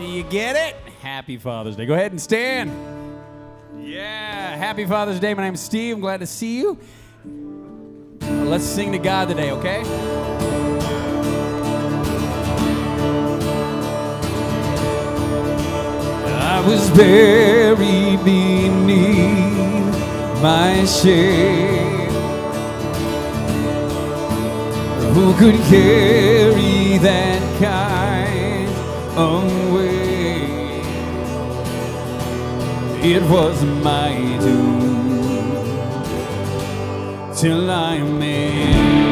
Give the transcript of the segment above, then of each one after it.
Do you get it? Happy Father's Day. Go ahead and stand. Yeah, happy Father's Day. My name's Steve. I'm glad to see you. Let's sing to God today, okay? I was buried beneath my shame. Who could carry that kind of It was my doom till I met.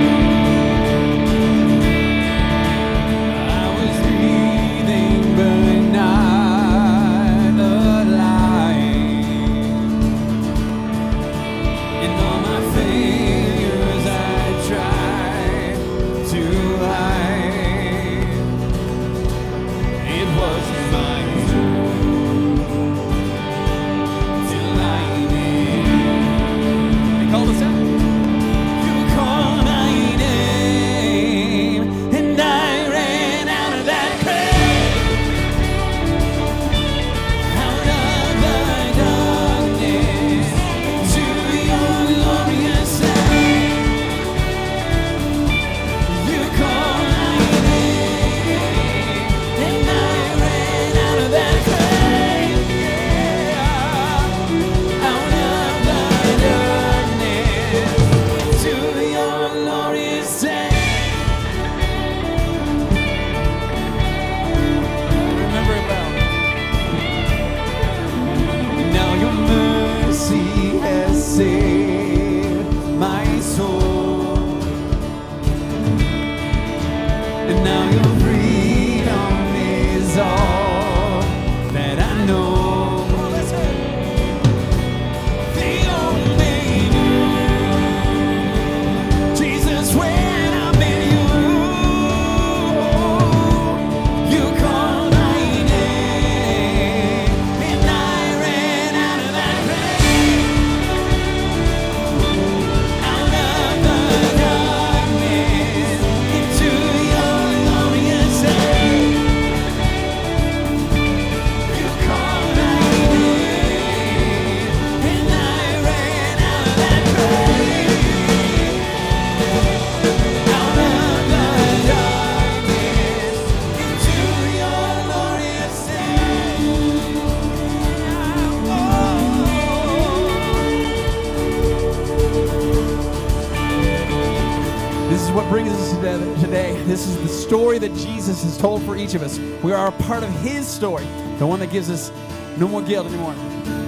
Each of us. We are a part of His story, the one that gives us no more guilt anymore.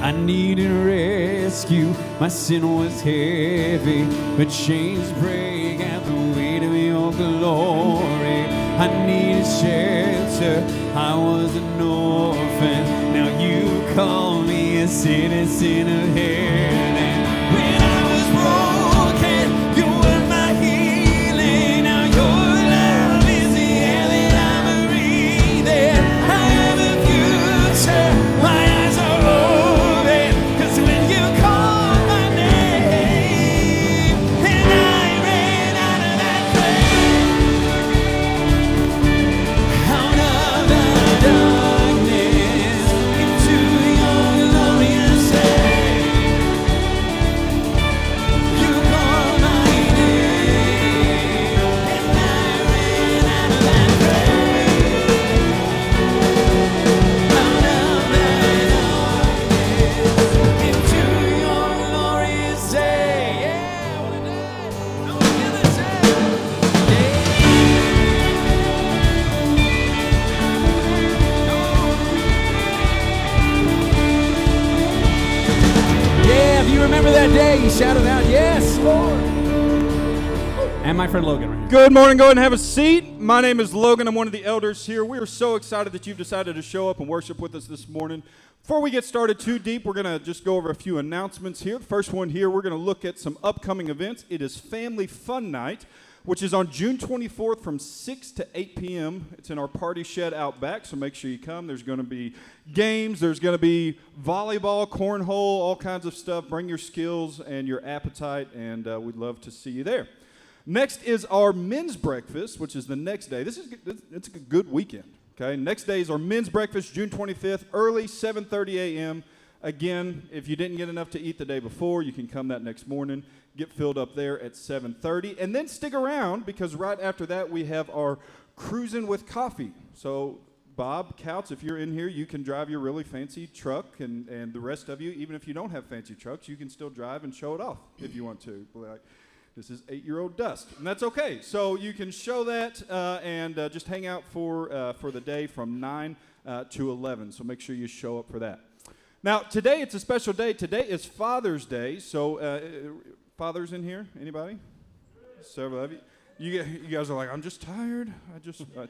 I needed rescue. My sin was heavy, but chains break at the weight of your glory. I needed shelter. I was an orphan. Now you call me a citizen of heaven. My friend Logan right here. Good morning. Go ahead and have a seat. My name is Logan. I'm one of the elders here. We are so excited that you've decided to show up and worship with us this morning. Before we get started too deep, we're going to just go over a few announcements here. The first one here, we're going to look at some upcoming events. It is Family Fun Night, which is on June 24th from 6 to 8 p.m. It's in our party shed out back, so make sure you come. There's going to be games, there's going to be volleyball, cornhole, all kinds of stuff. Bring your skills and your appetite, and uh, we'd love to see you there. Next is our men's breakfast, which is the next day. This is it's a good weekend. Okay. Next day is our men's breakfast, June 25th, early 7:30 a.m. Again, if you didn't get enough to eat the day before, you can come that next morning, get filled up there at 7:30, and then stick around because right after that we have our cruising with coffee. So Bob Couts, if you're in here, you can drive your really fancy truck, and, and the rest of you, even if you don't have fancy trucks, you can still drive and show it off if you want to. Like, this is eight-year-old dust, and that's okay. So you can show that uh, and uh, just hang out for uh, for the day from nine uh, to eleven. So make sure you show up for that. Now today it's a special day. Today is Father's Day. So uh, fathers in here, anybody? Several of you. You, you guys are like, I'm just tired. I just. I,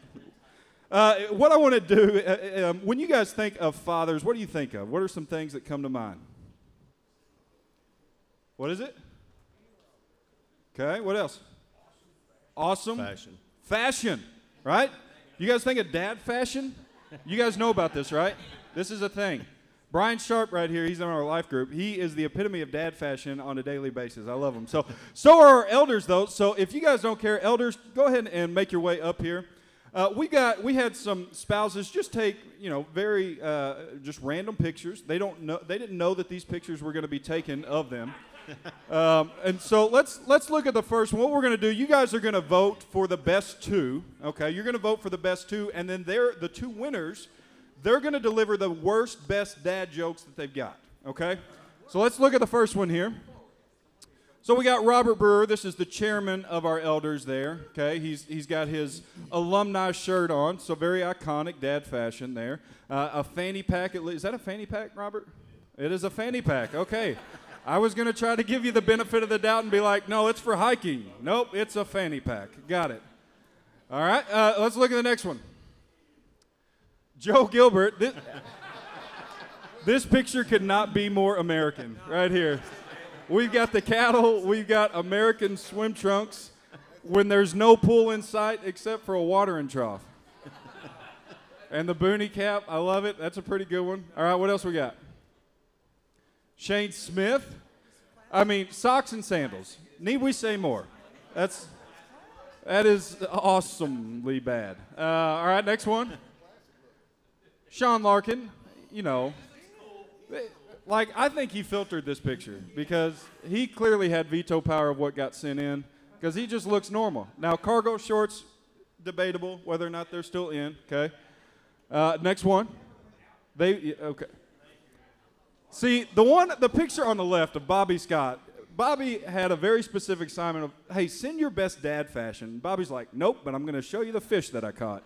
uh, what I want to do, uh, um, when you guys think of fathers, what do you think of? What are some things that come to mind? What is it? Okay, what else? Awesome. Fashion. Fashion, right? You guys think of dad fashion? You guys know about this, right? This is a thing. Brian Sharp, right here, he's in our life group. He is the epitome of dad fashion on a daily basis. I love him. So, so are our elders, though. So, if you guys don't care, elders, go ahead and make your way up here. Uh, we got we had some spouses just take you know very uh, just random pictures. They don't know they didn't know that these pictures were going to be taken of them. Um, and so let's let's look at the first one. What we're going to do, you guys are going to vote for the best two. Okay, you're going to vote for the best two, and then they're the two winners. They're going to deliver the worst best dad jokes that they've got. Okay, so let's look at the first one here. So we got Robert Brewer. This is the chairman of our elders there. Okay, he's he's got his alumni shirt on, so very iconic dad fashion there. Uh, a fanny pack. Is that a fanny pack, Robert? It is a fanny pack. Okay. I was going to try to give you the benefit of the doubt and be like, no, it's for hiking. Nope, it's a fanny pack. Got it. All right, uh, let's look at the next one. Joe Gilbert. This, this picture could not be more American right here. We've got the cattle, we've got American swim trunks when there's no pool in sight except for a watering trough. And the boonie cap, I love it. That's a pretty good one. All right, what else we got? Shane Smith. I mean, socks and sandals. Need we say more? That's that is awesomely bad. Uh, all right, next one. Sean Larkin. You know, like I think he filtered this picture because he clearly had veto power of what got sent in because he just looks normal. Now cargo shorts, debatable whether or not they're still in. Okay. Uh, next one. They okay. See the one, the picture on the left of Bobby Scott. Bobby had a very specific assignment of, hey, send your best dad fashion. Bobby's like, nope, but I'm going to show you the fish that I caught.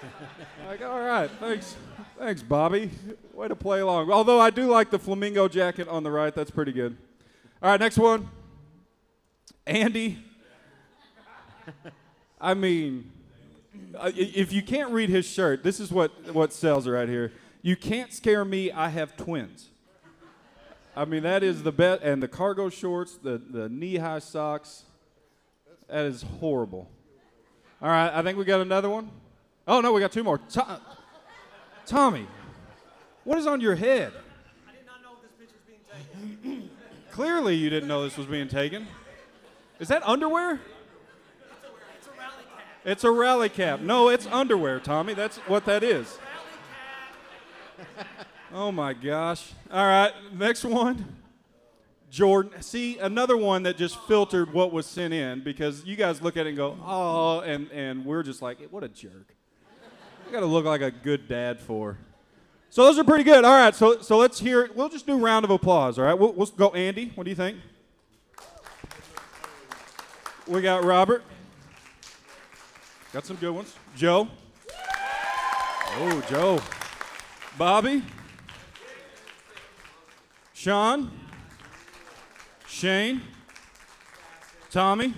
like, all right, thanks, thanks, Bobby. Way to play along. Although I do like the flamingo jacket on the right. That's pretty good. All right, next one. Andy. I mean, uh, if you can't read his shirt, this is what, what sells right here. You can't scare me, I have twins. I mean, that is the bet. And the cargo shorts, the, the knee high socks, that is horrible. All right, I think we got another one. Oh, no, we got two more. To- Tommy, what is on your head? I did not know this picture was being taken. Clearly, you didn't know this was being taken. Is that underwear? It's a rally cap. It's a rally cap. No, it's underwear, Tommy. That's what that is. Oh my gosh. All right, next one. Jordan. See, another one that just filtered what was sent in because you guys look at it and go, oh, and, and we're just like, what a jerk. You got to look like a good dad for. So those are pretty good. All right, so, so let's hear it. We'll just do round of applause, all right? We'll, we'll go Andy. What do you think? We got Robert. Got some good ones. Joe. Oh, Joe. Bobby. Sean. Shane. Tommy.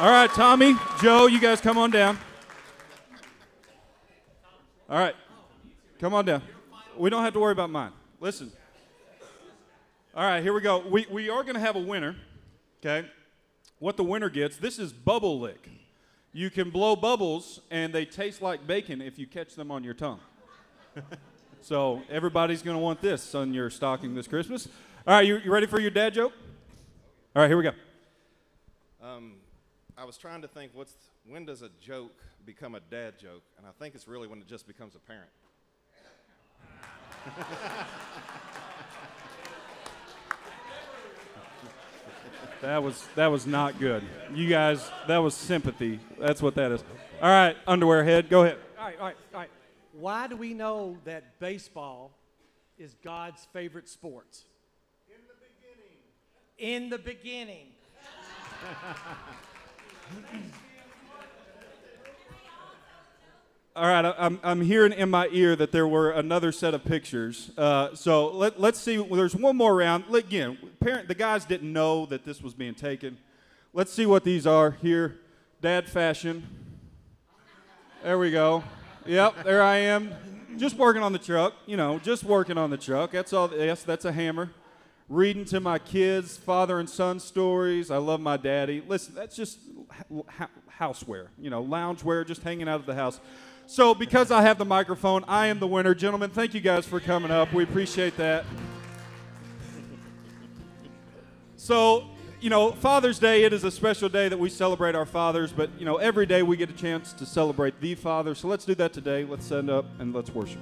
All right, Tommy, Joe, you guys come on down. All right, come on down. We don't have to worry about mine. Listen. All right, here we go. We, we are going to have a winner, okay? What the winner gets, this is Bubble Lick. You can blow bubbles, and they taste like bacon if you catch them on your tongue. so everybody's going to want this on your stocking this Christmas. All right, you, you ready for your dad joke? All right, here we go. Um, I was trying to think what's when does a joke become a dad joke, and I think it's really when it just becomes apparent. That was that was not good. You guys, that was sympathy. That's what that is. All right, underwear head, go ahead. All right, all right, all right. Why do we know that baseball is God's favorite sport? In the beginning. In the beginning. All right, I- I'm, I'm hearing in my ear that there were another set of pictures. Uh, so let, let's see. Well, there's one more round. Again, parent, the guys didn't know that this was being taken. Let's see what these are here. Dad fashion. There we go. Yep, there I am. Just working on the truck. You know, just working on the truck. That's all. Yes, that's a hammer. Reading to my kids, father and son stories. I love my daddy. Listen, that's just houseware. You know, loungewear, just hanging out of the house. So, because I have the microphone, I am the winner. Gentlemen, thank you guys for coming up. We appreciate that. So, you know, Father's Day, it is a special day that we celebrate our fathers, but, you know, every day we get a chance to celebrate the Father. So let's do that today. Let's stand up and let's worship.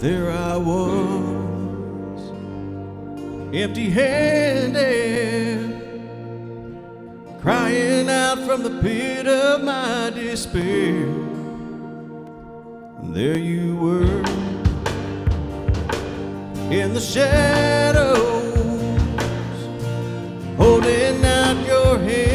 There I was, empty handed, crying out from the pit of my despair. And there you were, in the shadows, holding out your hand,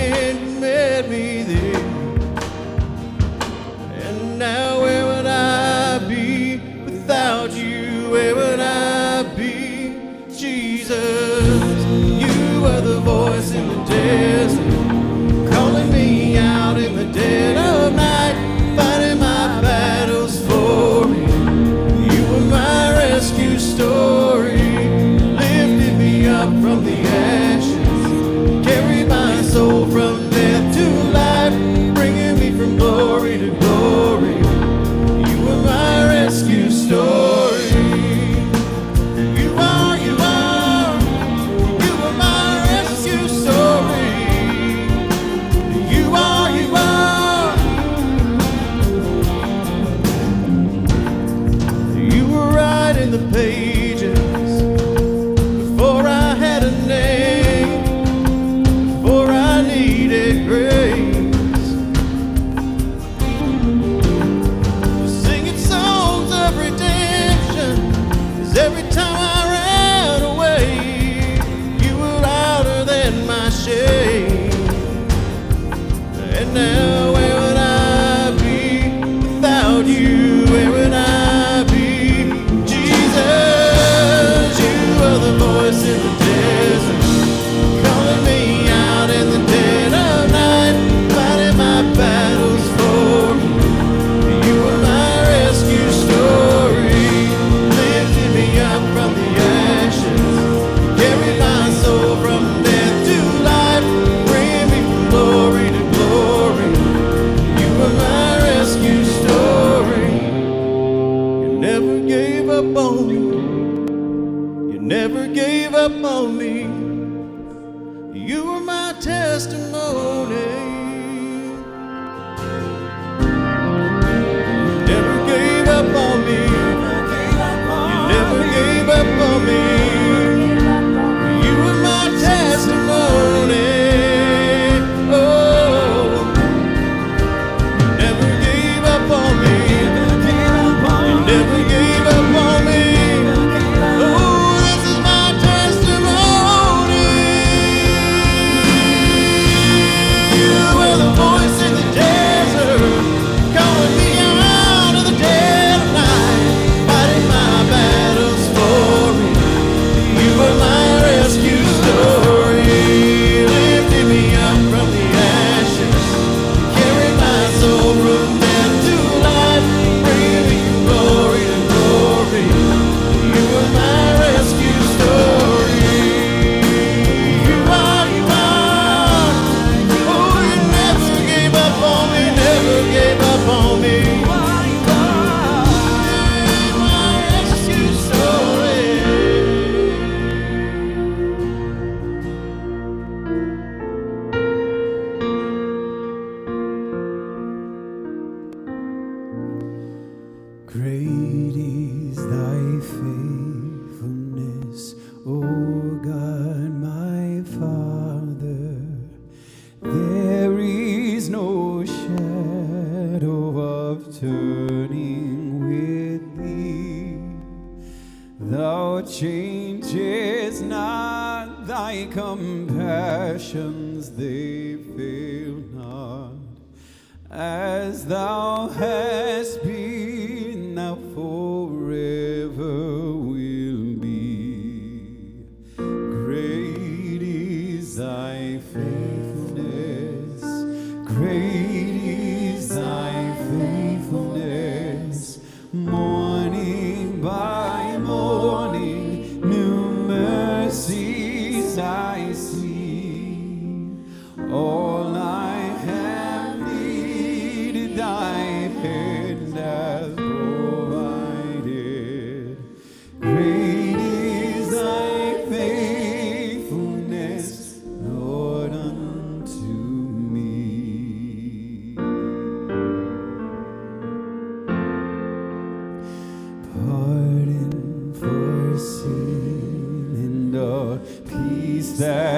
there.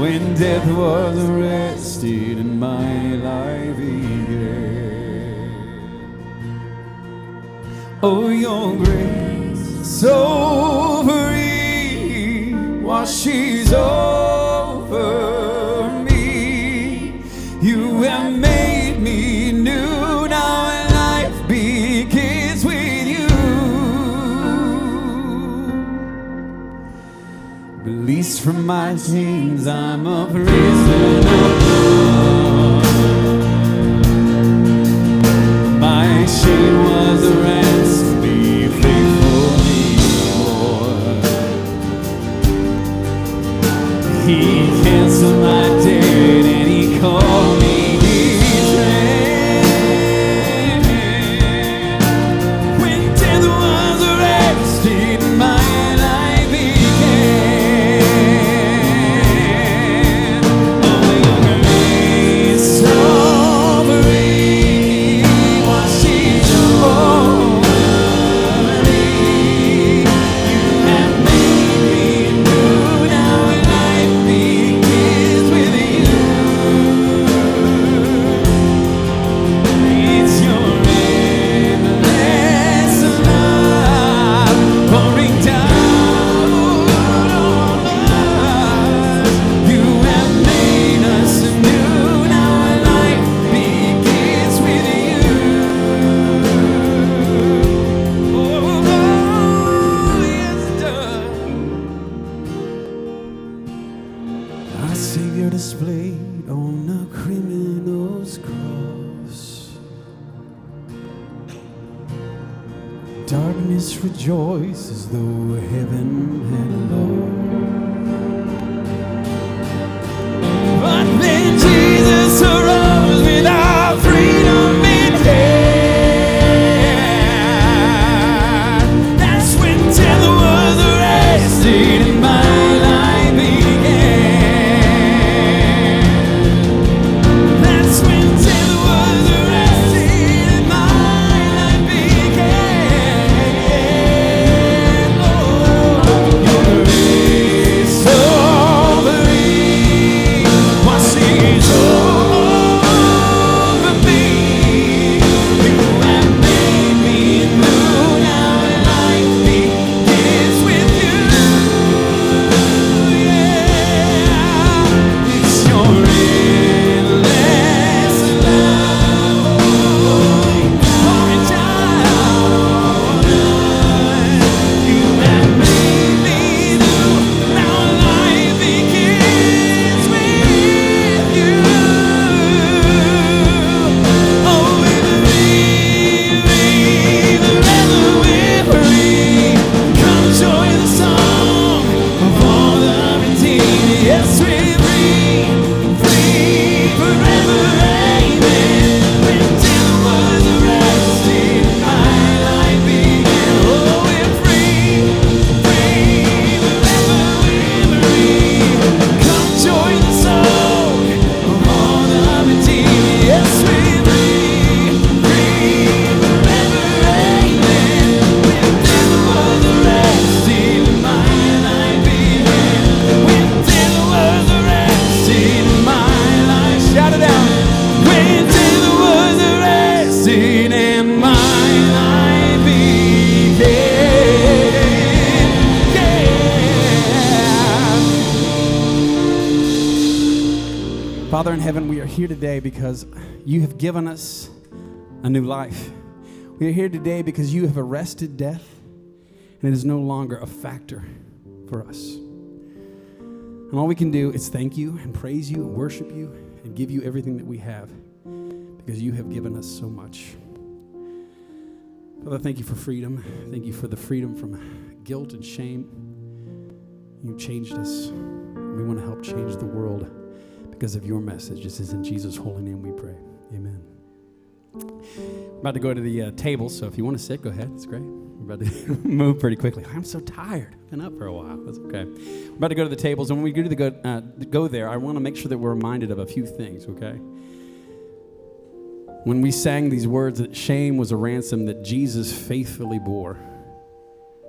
When death was arrested and my life began. Oh, your grace so free washes over. my chains, I'm a prisoner. My shame was a ransom, be faithful, for me, Lord. He canceled my life. We are here today because you have arrested death and it is no longer a factor for us. And all we can do is thank you and praise you and worship you and give you everything that we have because you have given us so much. Father, thank you for freedom. Thank you for the freedom from guilt and shame. You changed us. We want to help change the world because of your message. This is in Jesus' holy name we pray. Amen. About to go to the uh, table, so if you want to sit, go ahead. It's great. We're about to move pretty quickly. I'm so tired. Been up for a while. That's okay. We're about to go to the tables, and when we go to the go, uh, go there, I want to make sure that we're reminded of a few things. Okay. When we sang these words that shame was a ransom that Jesus faithfully bore,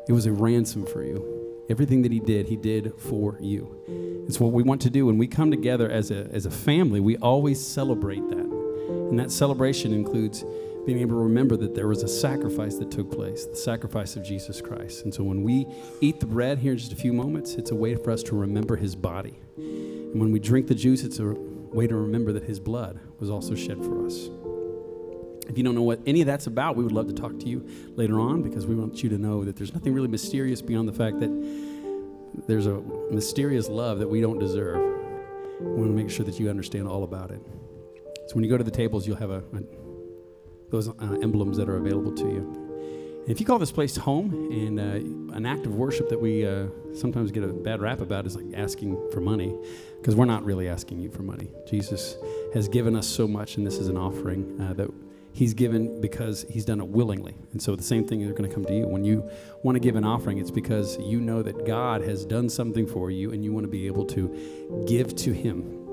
it was a ransom for you. Everything that he did, he did for you. It's what we want to do when we come together as a, as a family. We always celebrate that. And that celebration includes being able to remember that there was a sacrifice that took place, the sacrifice of Jesus Christ. And so when we eat the bread here in just a few moments, it's a way for us to remember his body. And when we drink the juice, it's a way to remember that his blood was also shed for us. If you don't know what any of that's about, we would love to talk to you later on because we want you to know that there's nothing really mysterious beyond the fact that there's a mysterious love that we don't deserve. We want to make sure that you understand all about it. So when you go to the tables, you'll have a, a those uh, emblems that are available to you. And if you call this place home, and uh, an act of worship that we uh, sometimes get a bad rap about is like asking for money, because we're not really asking you for money. Jesus has given us so much, and this is an offering uh, that He's given because He's done it willingly. And so the same thing is going to come to you. When you want to give an offering, it's because you know that God has done something for you, and you want to be able to give to Him.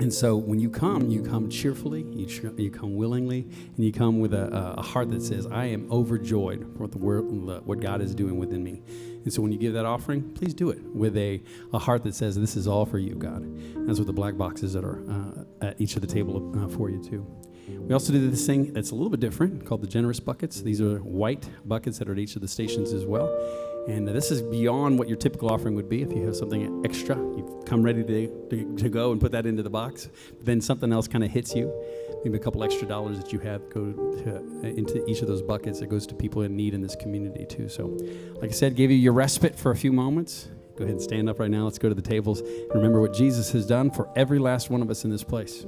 And so when you come, you come cheerfully, you, you come willingly, and you come with a, a heart that says, I am overjoyed for what, the world, what God is doing within me. And so when you give that offering, please do it with a, a heart that says, This is all for you, God. And that's what the black boxes that are uh, at each of the table uh, for you, too. We also do this thing that's a little bit different called the generous buckets. These are white buckets that are at each of the stations as well. And this is beyond what your typical offering would be. If you have something extra, you've come ready to, to, to go and put that into the box. Then something else kind of hits you. Maybe a couple extra dollars that you have go to, into each of those buckets. It goes to people in need in this community too. So, like I said, gave you your respite for a few moments. Go ahead and stand up right now. Let's go to the tables. Remember what Jesus has done for every last one of us in this place.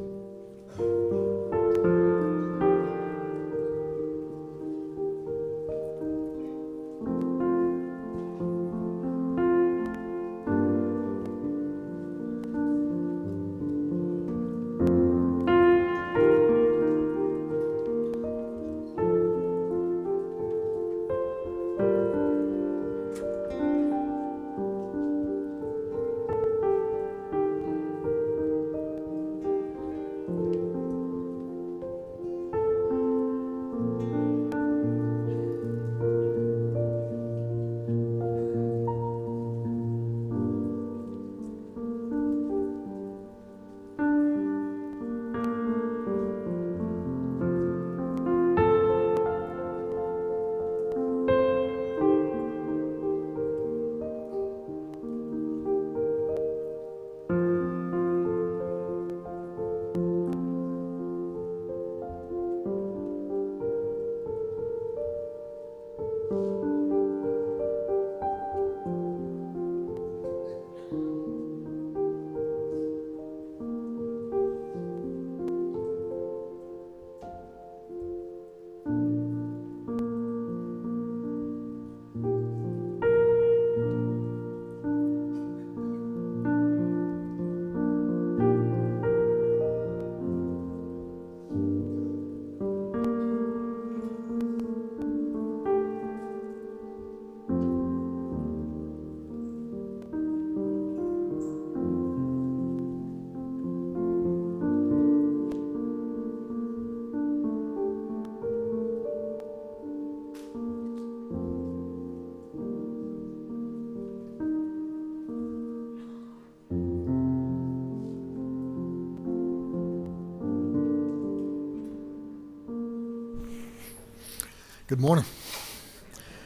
Good morning.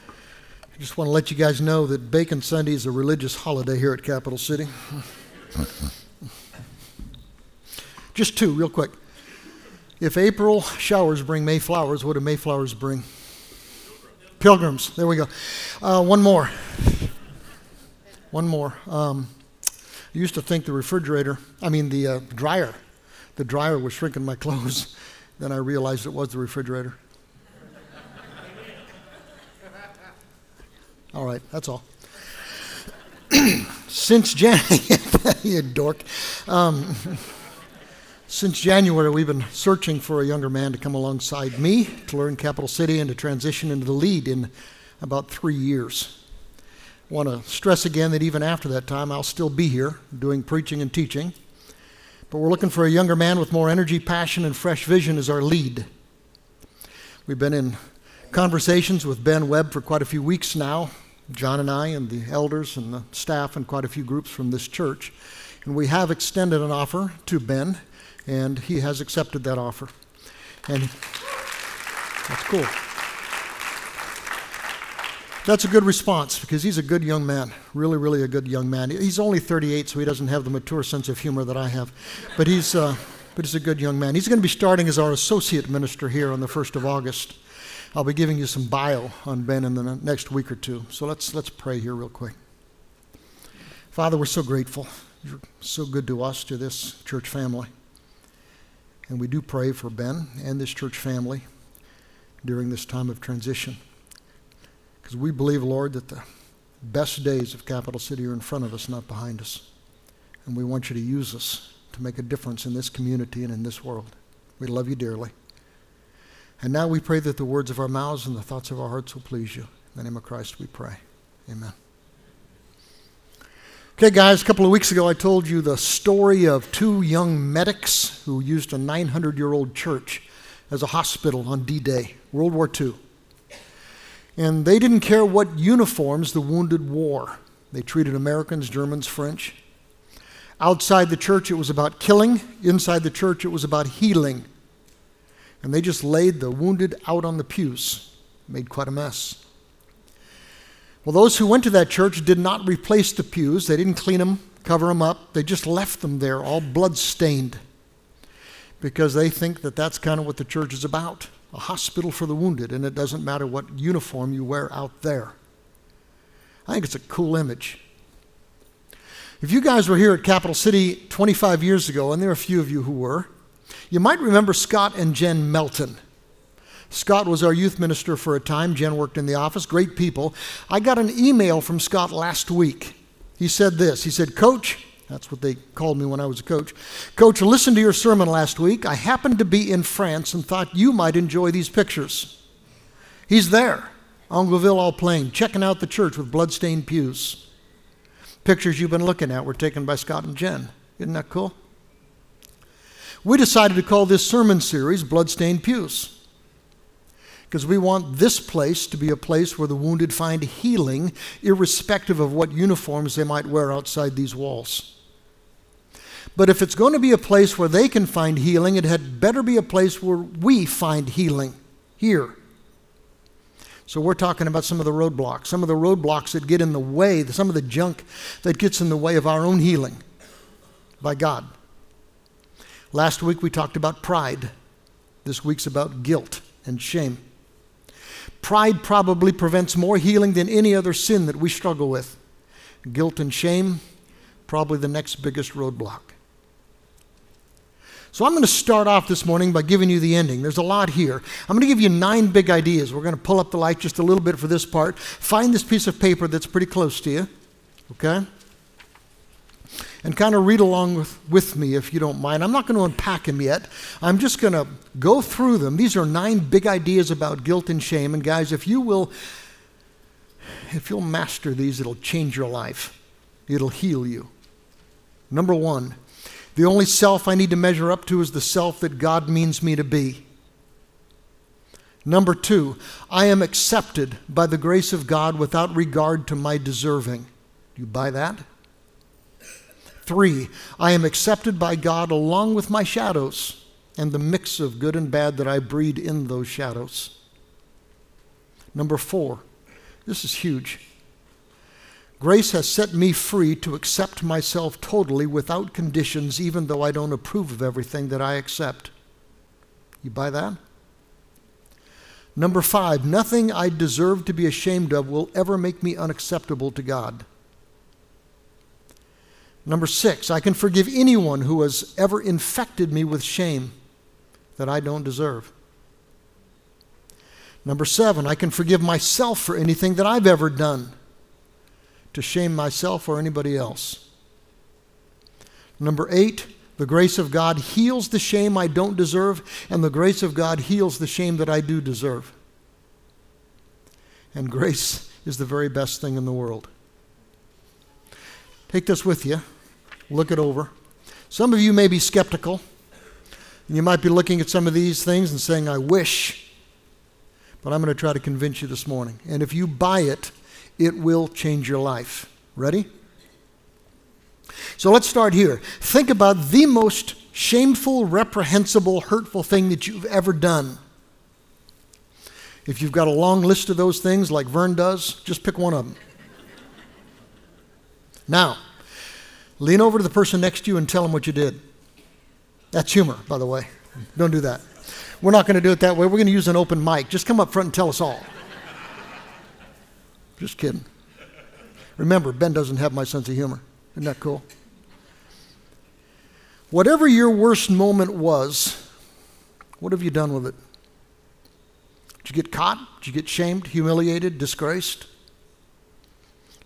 I just want to let you guys know that Bacon Sunday is a religious holiday here at Capital City. just two, real quick. If April showers bring May flowers, what do May flowers bring? Pilgrims. There we go. Uh, one more. One more. Um, I used to think the refrigerator, I mean the uh, dryer, the dryer was shrinking my clothes. Then I realized it was the refrigerator. All right, that's all. Since January, you dork. Um, since January, we've been searching for a younger man to come alongside me to learn Capital City and to transition into the lead in about three years. Want to stress again that even after that time, I'll still be here doing preaching and teaching. But we're looking for a younger man with more energy, passion, and fresh vision as our lead. We've been in conversations with Ben Webb for quite a few weeks now, John and I, and the elders and the staff, and quite a few groups from this church. And we have extended an offer to Ben, and he has accepted that offer. And that's cool. That's a good response because he's a good young man. Really, really a good young man. He's only 38, so he doesn't have the mature sense of humor that I have. But he's, uh, but he's a good young man. He's going to be starting as our associate minister here on the 1st of August. I'll be giving you some bio on Ben in the next week or two. So let's, let's pray here real quick. Father, we're so grateful. You're so good to us, to this church family. And we do pray for Ben and this church family during this time of transition. Because we believe, Lord, that the best days of Capital City are in front of us, not behind us. And we want you to use us to make a difference in this community and in this world. We love you dearly. And now we pray that the words of our mouths and the thoughts of our hearts will please you. In the name of Christ we pray. Amen. Okay, guys, a couple of weeks ago I told you the story of two young medics who used a 900 year old church as a hospital on D Day, World War II. And they didn't care what uniforms the wounded wore. They treated Americans, Germans, French. Outside the church, it was about killing. Inside the church, it was about healing and they just laid the wounded out on the pews, made quite a mess. Well, those who went to that church did not replace the pews, they didn't clean them, cover them up, they just left them there, all blood stained, because they think that that's kind of what the church is about a hospital for the wounded, and it doesn't matter what uniform you wear out there. I think it's a cool image. If you guys were here at Capital City 25 years ago, and there are a few of you who were, you might remember Scott and Jen Melton. Scott was our youth minister for a time. Jen worked in the office. Great people. I got an email from Scott last week. He said this He said, Coach, that's what they called me when I was a coach. Coach, listen to your sermon last week. I happened to be in France and thought you might enjoy these pictures. He's there, Angoville-au-Plain, checking out the church with bloodstained pews. Pictures you've been looking at were taken by Scott and Jen. Isn't that cool? We decided to call this sermon series Bloodstained Pews. Because we want this place to be a place where the wounded find healing, irrespective of what uniforms they might wear outside these walls. But if it's going to be a place where they can find healing, it had better be a place where we find healing here. So we're talking about some of the roadblocks, some of the roadblocks that get in the way, some of the junk that gets in the way of our own healing by God. Last week we talked about pride. This week's about guilt and shame. Pride probably prevents more healing than any other sin that we struggle with. Guilt and shame, probably the next biggest roadblock. So I'm going to start off this morning by giving you the ending. There's a lot here. I'm going to give you nine big ideas. We're going to pull up the light just a little bit for this part. Find this piece of paper that's pretty close to you. Okay? And kind of read along with, with me if you don't mind. I'm not going to unpack them yet. I'm just going to go through them. These are nine big ideas about guilt and shame. And guys, if you will, if you'll master these, it'll change your life. It'll heal you. Number one, the only self I need to measure up to is the self that God means me to be. Number two, I am accepted by the grace of God without regard to my deserving. Do you buy that? Three, I am accepted by God along with my shadows and the mix of good and bad that I breed in those shadows. Number four, this is huge. Grace has set me free to accept myself totally without conditions, even though I don't approve of everything that I accept. You buy that? Number five, nothing I deserve to be ashamed of will ever make me unacceptable to God. Number six, I can forgive anyone who has ever infected me with shame that I don't deserve. Number seven, I can forgive myself for anything that I've ever done to shame myself or anybody else. Number eight, the grace of God heals the shame I don't deserve, and the grace of God heals the shame that I do deserve. And grace is the very best thing in the world. Take this with you, look it over. Some of you may be skeptical. And you might be looking at some of these things and saying, I wish. But I'm going to try to convince you this morning. And if you buy it, it will change your life. Ready? So let's start here. Think about the most shameful, reprehensible, hurtful thing that you've ever done. If you've got a long list of those things like Vern does, just pick one of them. Now, lean over to the person next to you and tell them what you did. That's humor, by the way. Don't do that. We're not going to do it that way. We're going to use an open mic. Just come up front and tell us all. Just kidding. Remember, Ben doesn't have my sense of humor. Isn't that cool? Whatever your worst moment was, what have you done with it? Did you get caught? Did you get shamed, humiliated, disgraced?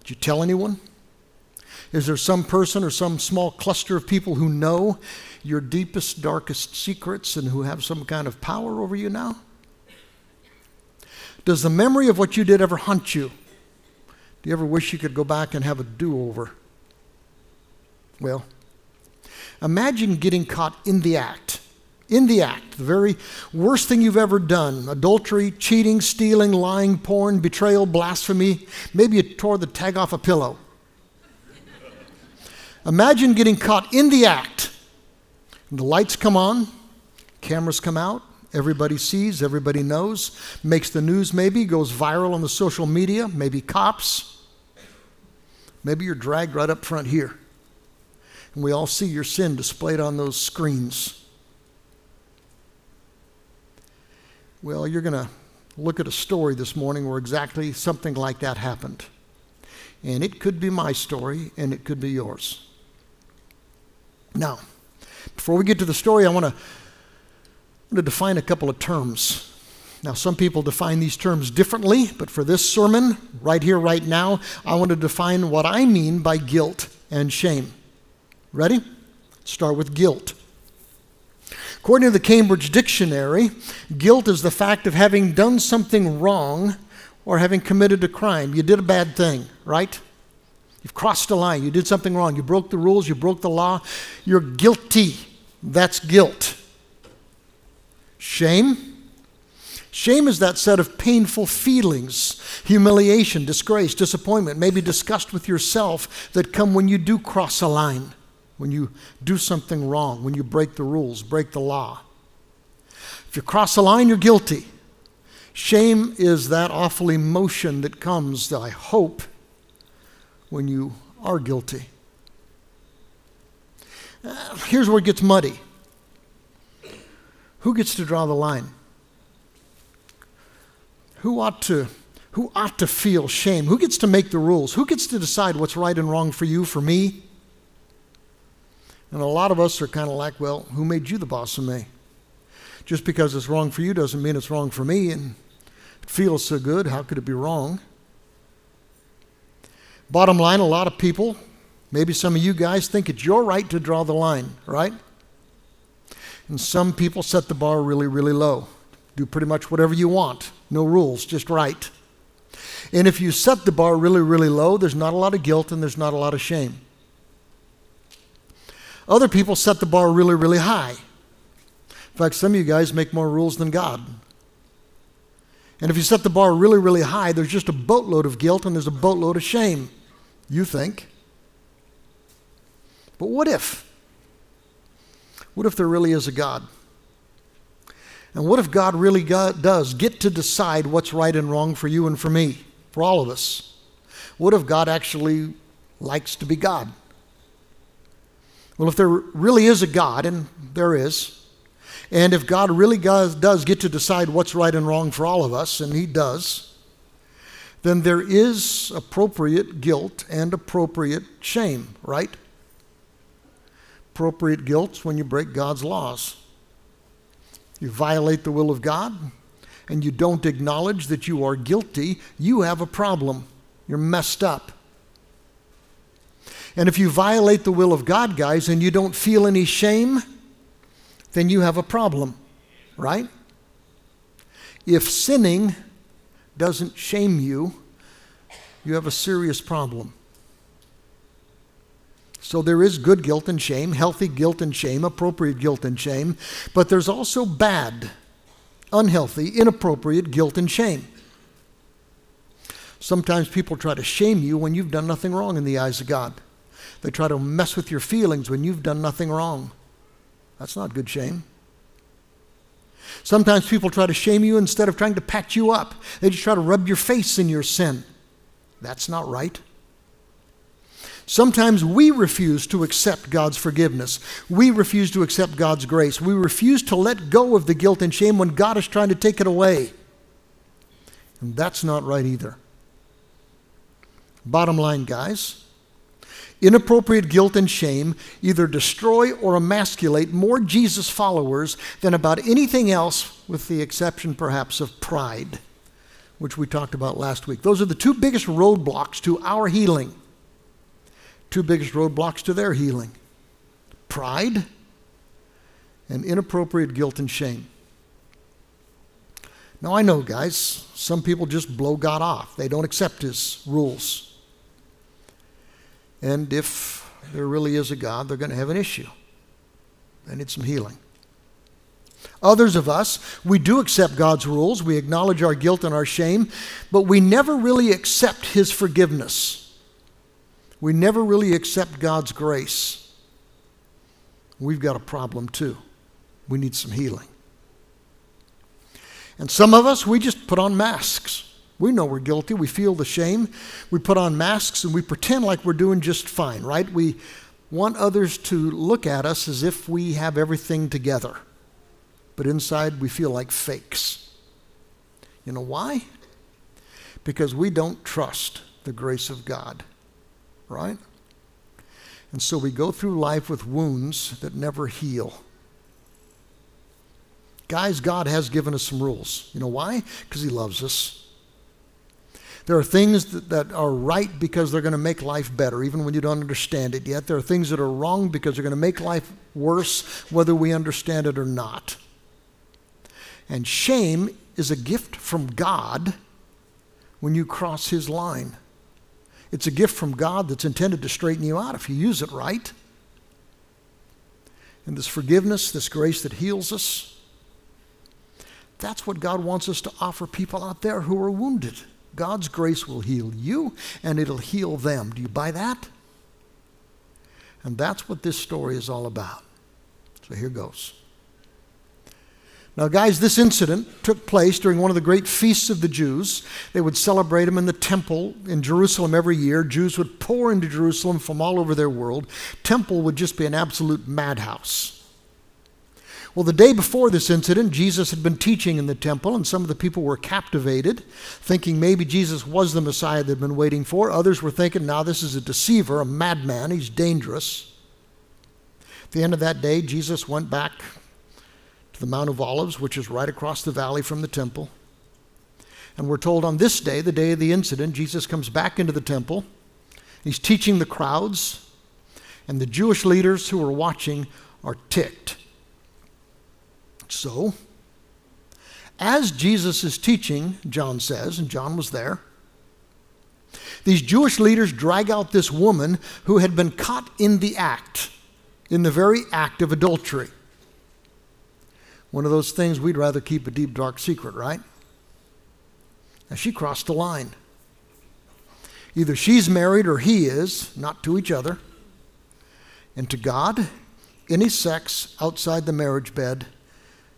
Did you tell anyone? Is there some person or some small cluster of people who know your deepest, darkest secrets and who have some kind of power over you now? Does the memory of what you did ever haunt you? Do you ever wish you could go back and have a do over? Well, imagine getting caught in the act. In the act, the very worst thing you've ever done adultery, cheating, stealing, lying, porn, betrayal, blasphemy. Maybe you tore the tag off a pillow. Imagine getting caught in the act. The lights come on, cameras come out, everybody sees, everybody knows, makes the news maybe, goes viral on the social media, maybe cops. Maybe you're dragged right up front here. And we all see your sin displayed on those screens. Well, you're going to look at a story this morning where exactly something like that happened. And it could be my story, and it could be yours. Now, before we get to the story, I want to, want to define a couple of terms. Now, some people define these terms differently, but for this sermon, right here, right now, I want to define what I mean by guilt and shame. Ready? Start with guilt. According to the Cambridge Dictionary, guilt is the fact of having done something wrong or having committed a crime. You did a bad thing, right? You've crossed a line. You did something wrong. You broke the rules. You broke the law. You're guilty. That's guilt. Shame. Shame is that set of painful feelings, humiliation, disgrace, disappointment, maybe disgust with yourself that come when you do cross a line, when you do something wrong, when you break the rules, break the law. If you cross a line, you're guilty. Shame is that awful emotion that comes, that I hope, when you are guilty. Uh, here's where it gets muddy. Who gets to draw the line? Who ought to who ought to feel shame? Who gets to make the rules? Who gets to decide what's right and wrong for you, for me? And a lot of us are kind of like, well, who made you the boss of me? Just because it's wrong for you doesn't mean it's wrong for me. And it feels so good. How could it be wrong? Bottom line, a lot of people, maybe some of you guys, think it's your right to draw the line, right? And some people set the bar really, really low. Do pretty much whatever you want. No rules, just right. And if you set the bar really, really low, there's not a lot of guilt and there's not a lot of shame. Other people set the bar really, really high. In fact, some of you guys make more rules than God. And if you set the bar really, really high, there's just a boatload of guilt and there's a boatload of shame, you think. But what if? What if there really is a God? And what if God really got, does get to decide what's right and wrong for you and for me, for all of us? What if God actually likes to be God? Well, if there really is a God, and there is, and if God really does, does get to decide what's right and wrong for all of us, and He does, then there is appropriate guilt and appropriate shame, right? Appropriate guilt when you break God's laws. You violate the will of God and you don't acknowledge that you are guilty, you have a problem. You're messed up. And if you violate the will of God, guys, and you don't feel any shame, then you have a problem, right? If sinning doesn't shame you, you have a serious problem. So there is good guilt and shame, healthy guilt and shame, appropriate guilt and shame, but there's also bad, unhealthy, inappropriate guilt and shame. Sometimes people try to shame you when you've done nothing wrong in the eyes of God. They try to mess with your feelings when you've done nothing wrong. That's not good shame. Sometimes people try to shame you instead of trying to patch you up. They just try to rub your face in your sin. That's not right. Sometimes we refuse to accept God's forgiveness. We refuse to accept God's grace. We refuse to let go of the guilt and shame when God is trying to take it away. And that's not right either. Bottom line, guys inappropriate guilt and shame either destroy or emasculate more Jesus followers than about anything else, with the exception perhaps of pride, which we talked about last week. Those are the two biggest roadblocks to our healing. Two biggest roadblocks to their healing pride and inappropriate guilt and shame. Now, I know, guys, some people just blow God off. They don't accept His rules. And if there really is a God, they're going to have an issue. They need some healing. Others of us, we do accept God's rules. We acknowledge our guilt and our shame, but we never really accept His forgiveness. We never really accept God's grace. We've got a problem too. We need some healing. And some of us, we just put on masks. We know we're guilty. We feel the shame. We put on masks and we pretend like we're doing just fine, right? We want others to look at us as if we have everything together. But inside, we feel like fakes. You know why? Because we don't trust the grace of God, right? And so we go through life with wounds that never heal. Guys, God has given us some rules. You know why? Because He loves us. There are things that, that are right because they're going to make life better, even when you don't understand it yet. There are things that are wrong because they're going to make life worse, whether we understand it or not. And shame is a gift from God when you cross His line. It's a gift from God that's intended to straighten you out if you use it right. And this forgiveness, this grace that heals us, that's what God wants us to offer people out there who are wounded. God's grace will heal you and it'll heal them. Do you buy that? And that's what this story is all about. So here goes. Now, guys, this incident took place during one of the great feasts of the Jews. They would celebrate them in the temple in Jerusalem every year. Jews would pour into Jerusalem from all over their world. Temple would just be an absolute madhouse. Well, the day before this incident, Jesus had been teaching in the temple, and some of the people were captivated, thinking maybe Jesus was the Messiah they'd been waiting for. Others were thinking, now this is a deceiver, a madman, he's dangerous. At the end of that day, Jesus went back to the Mount of Olives, which is right across the valley from the temple. And we're told on this day, the day of the incident, Jesus comes back into the temple. He's teaching the crowds, and the Jewish leaders who are watching are ticked. So, as Jesus is teaching, John says, and John was there, these Jewish leaders drag out this woman who had been caught in the act, in the very act of adultery. One of those things we'd rather keep a deep, dark secret, right? Now, she crossed the line. Either she's married or he is, not to each other. And to God, any sex outside the marriage bed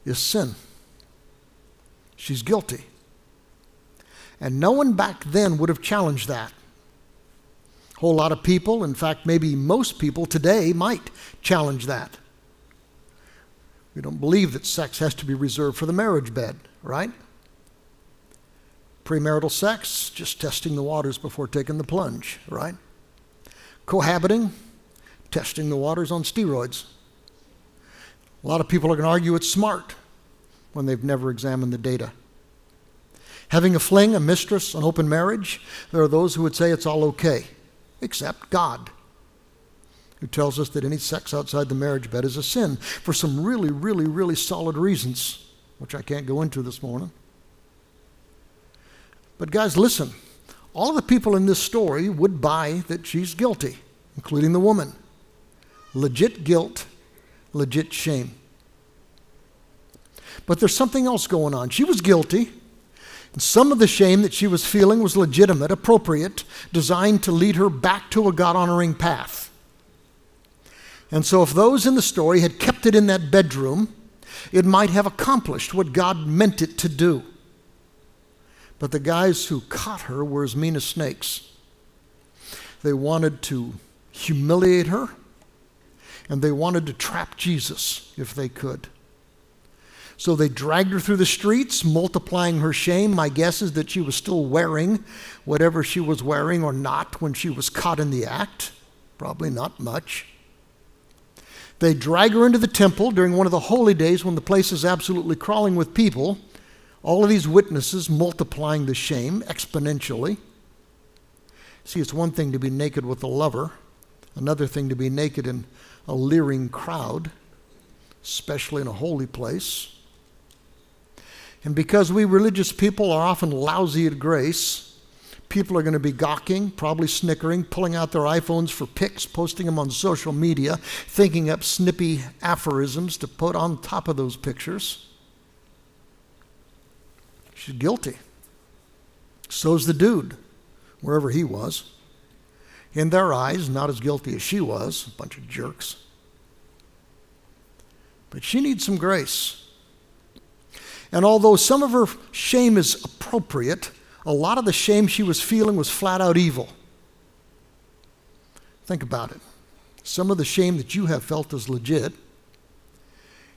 is sin. She's guilty. And no one back then would have challenged that. A whole lot of people, in fact, maybe most people today might challenge that. We don't believe that sex has to be reserved for the marriage bed, right? Premarital sex, just testing the waters before taking the plunge, right? Cohabiting, testing the waters on steroids. A lot of people are going to argue it's smart when they've never examined the data. Having a fling, a mistress, an open marriage, there are those who would say it's all okay, except God, who tells us that any sex outside the marriage bed is a sin for some really, really, really solid reasons, which I can't go into this morning. But, guys, listen. All the people in this story would buy that she's guilty, including the woman. Legit guilt, legit shame. But there's something else going on. She was guilty. And some of the shame that she was feeling was legitimate, appropriate, designed to lead her back to a God honoring path. And so, if those in the story had kept it in that bedroom, it might have accomplished what God meant it to do. But the guys who caught her were as mean as snakes. They wanted to humiliate her, and they wanted to trap Jesus if they could. So they dragged her through the streets, multiplying her shame. My guess is that she was still wearing whatever she was wearing or not when she was caught in the act. Probably not much. They drag her into the temple during one of the holy days when the place is absolutely crawling with people. All of these witnesses multiplying the shame exponentially. See, it's one thing to be naked with a lover, another thing to be naked in a leering crowd, especially in a holy place. And because we religious people are often lousy at grace, people are going to be gawking, probably snickering, pulling out their iPhones for pics, posting them on social media, thinking up snippy aphorisms to put on top of those pictures. She's guilty. So's the dude, wherever he was. In their eyes, not as guilty as she was, a bunch of jerks. But she needs some grace. And although some of her shame is appropriate, a lot of the shame she was feeling was flat out evil. Think about it. Some of the shame that you have felt is legit,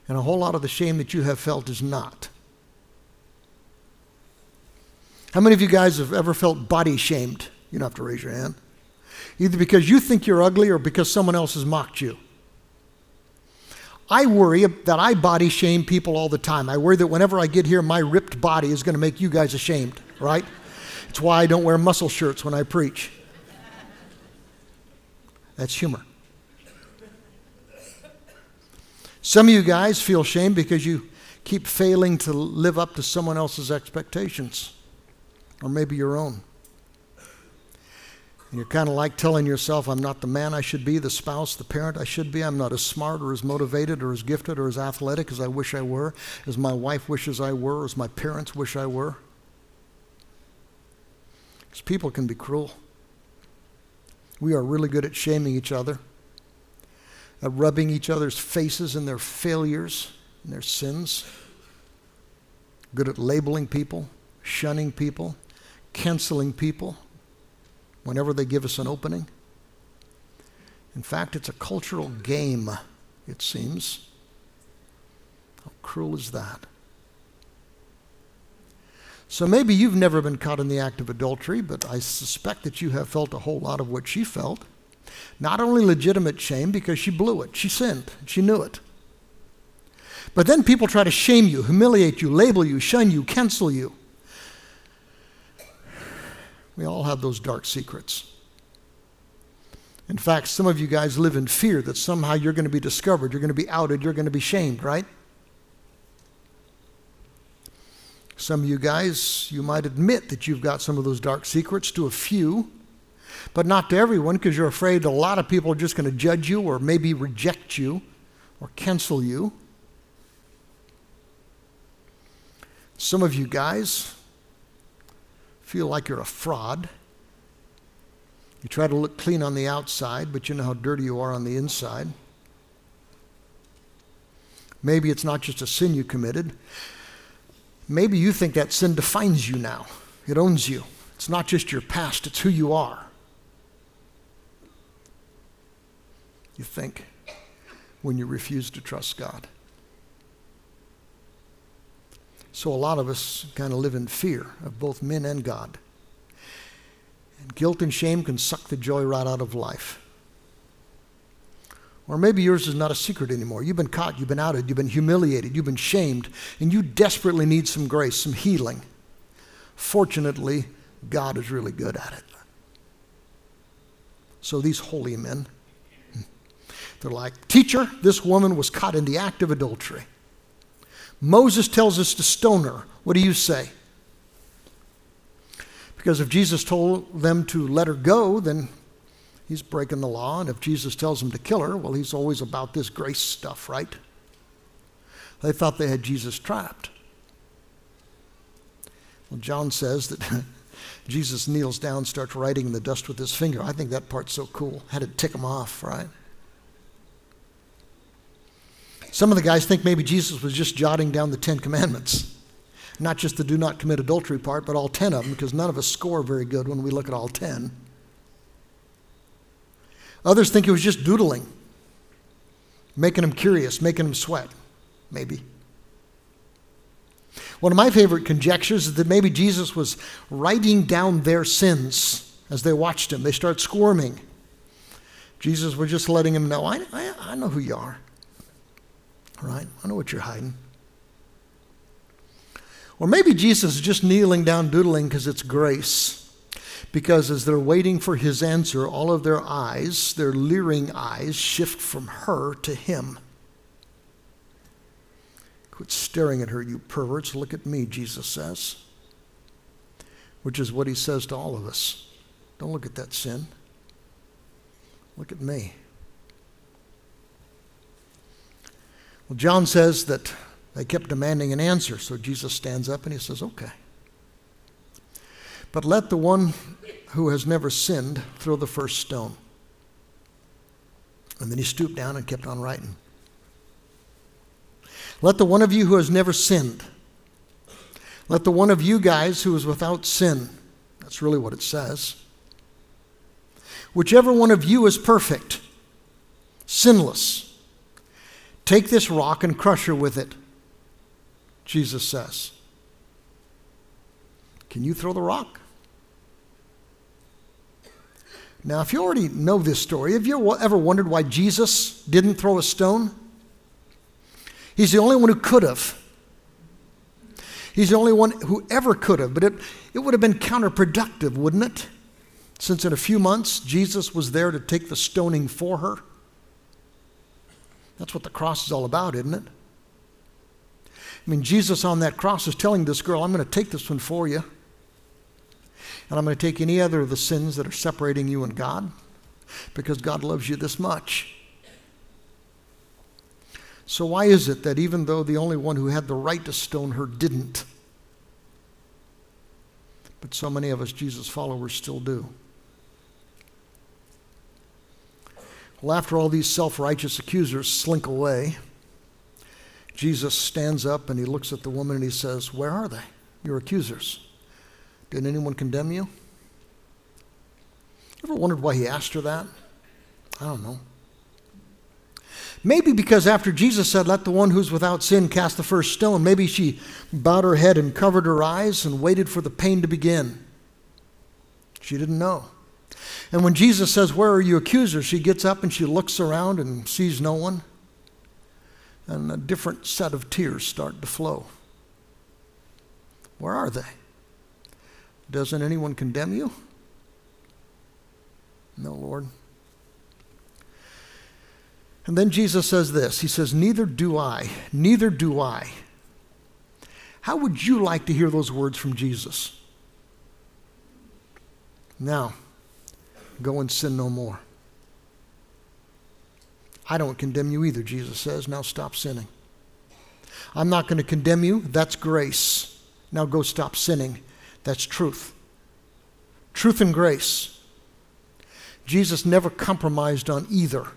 and a whole lot of the shame that you have felt is not. How many of you guys have ever felt body shamed? You don't have to raise your hand. Either because you think you're ugly or because someone else has mocked you. I worry that I body shame people all the time. I worry that whenever I get here, my ripped body is going to make you guys ashamed, right? It's why I don't wear muscle shirts when I preach. That's humor. Some of you guys feel shame because you keep failing to live up to someone else's expectations, or maybe your own. And you're kind of like telling yourself, I'm not the man I should be, the spouse, the parent I should be. I'm not as smart or as motivated or as gifted or as athletic as I wish I were, as my wife wishes I were, as my parents wish I were. Because people can be cruel. We are really good at shaming each other, at rubbing each other's faces in their failures and their sins, good at labeling people, shunning people, canceling people whenever they give us an opening. In fact, it's a cultural game, it seems. How cruel is that? So maybe you've never been caught in the act of adultery, but I suspect that you have felt a whole lot of what she felt. Not only legitimate shame because she blew it, she sinned, she knew it. But then people try to shame you, humiliate you, label you, shun you, cancel you. We all have those dark secrets. In fact, some of you guys live in fear that somehow you're going to be discovered, you're going to be outed, you're going to be shamed, right? Some of you guys, you might admit that you've got some of those dark secrets to a few, but not to everyone because you're afraid a lot of people are just going to judge you or maybe reject you or cancel you. Some of you guys, feel like you're a fraud. You try to look clean on the outside, but you know how dirty you are on the inside. Maybe it's not just a sin you committed, Maybe you think that sin defines you now, it owns you. It's not just your past, it's who you are. You think when you refuse to trust God. So a lot of us kind of live in fear of both men and God. And guilt and shame can suck the joy right out of life. Or maybe yours is not a secret anymore. You've been caught, you've been outed, you've been humiliated, you've been shamed, and you desperately need some grace, some healing. Fortunately, God is really good at it. So these holy men, they're like, Teacher, this woman was caught in the act of adultery. Moses tells us to stone her. What do you say? Because if Jesus told them to let her go, then he's breaking the law. And if Jesus tells them to kill her, well, he's always about this grace stuff, right? They thought they had Jesus trapped. Well, John says that Jesus kneels down, starts writing in the dust with his finger. I think that part's so cool. Had to tick him off, right? Some of the guys think maybe Jesus was just jotting down the Ten Commandments. Not just the do not commit adultery part, but all 10 of them, because none of us score very good when we look at all 10. Others think it was just doodling, making them curious, making them sweat, maybe. One of my favorite conjectures is that maybe Jesus was writing down their sins as they watched him. They start squirming. Jesus was just letting him know, I, I, I know who you are. Right? I know what you're hiding. Or maybe Jesus is just kneeling down doodling because it's grace. Because as they're waiting for his answer, all of their eyes, their leering eyes, shift from her to him. Quit staring at her, you perverts. Look at me, Jesus says. Which is what he says to all of us. Don't look at that sin. Look at me. Well, John says that they kept demanding an answer, so Jesus stands up and he says, Okay. But let the one who has never sinned throw the first stone. And then he stooped down and kept on writing. Let the one of you who has never sinned, let the one of you guys who is without sin, that's really what it says. Whichever one of you is perfect, sinless, take this rock and crush her with it, Jesus says. Can you throw the rock? Now, if you already know this story, have you ever wondered why Jesus didn't throw a stone? He's the only one who could have. He's the only one who ever could have, but it, it would have been counterproductive, wouldn't it? Since in a few months, Jesus was there to take the stoning for her. That's what the cross is all about, isn't it? I mean, Jesus on that cross is telling this girl, I'm going to take this one for you. And I'm going to take any other of the sins that are separating you and God because God loves you this much. So, why is it that even though the only one who had the right to stone her didn't, but so many of us Jesus followers still do? Well, after all these self righteous accusers slink away, Jesus stands up and he looks at the woman and he says, Where are they? Your accusers. Did anyone condemn you? Ever wondered why he asked her that? I don't know. Maybe because after Jesus said, Let the one who's without sin cast the first stone, maybe she bowed her head and covered her eyes and waited for the pain to begin. She didn't know. And when Jesus says, Where are your accusers? she gets up and she looks around and sees no one. And a different set of tears start to flow. Where are they? Doesn't anyone condemn you? No, Lord. And then Jesus says this He says, Neither do I, neither do I. How would you like to hear those words from Jesus? Now, go and sin no more. I don't condemn you either, Jesus says. Now stop sinning. I'm not going to condemn you. That's grace. Now go stop sinning. That's truth. Truth and grace. Jesus never compromised on either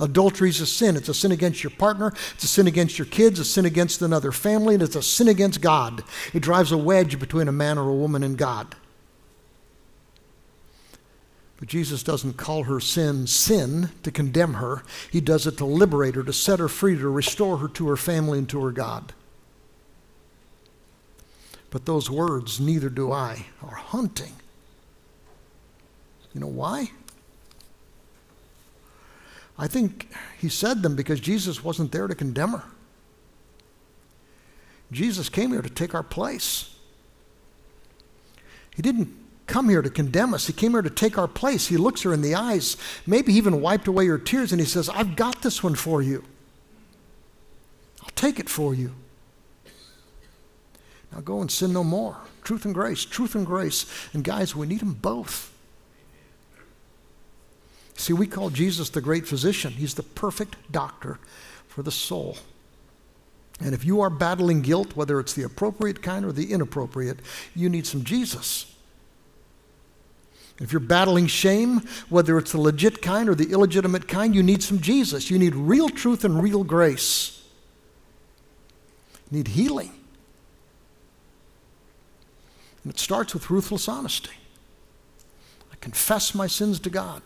Adultery is a sin. It's a sin against your partner, it's a sin against your kids, a sin against another family, and it's a sin against God. It drives a wedge between a man or a woman and God. But Jesus doesn't call her sin sin to condemn her. He does it to liberate her, to set her free, to restore her to her family and to her God. But those words, neither do I, are haunting. You know why? I think he said them because Jesus wasn't there to condemn her. Jesus came here to take our place. He didn't come here to condemn us. He came here to take our place. He looks her in the eyes, maybe even wiped away her tears, and he says, I've got this one for you. I'll take it for you. Now go and sin no more. Truth and grace, truth and grace. And guys, we need them both. See, we call Jesus the great physician. He's the perfect doctor for the soul. And if you are battling guilt, whether it's the appropriate kind or the inappropriate, you need some Jesus. If you're battling shame, whether it's the legit kind or the illegitimate kind, you need some Jesus. You need real truth and real grace. You need healing. And it starts with ruthless honesty. I confess my sins to God.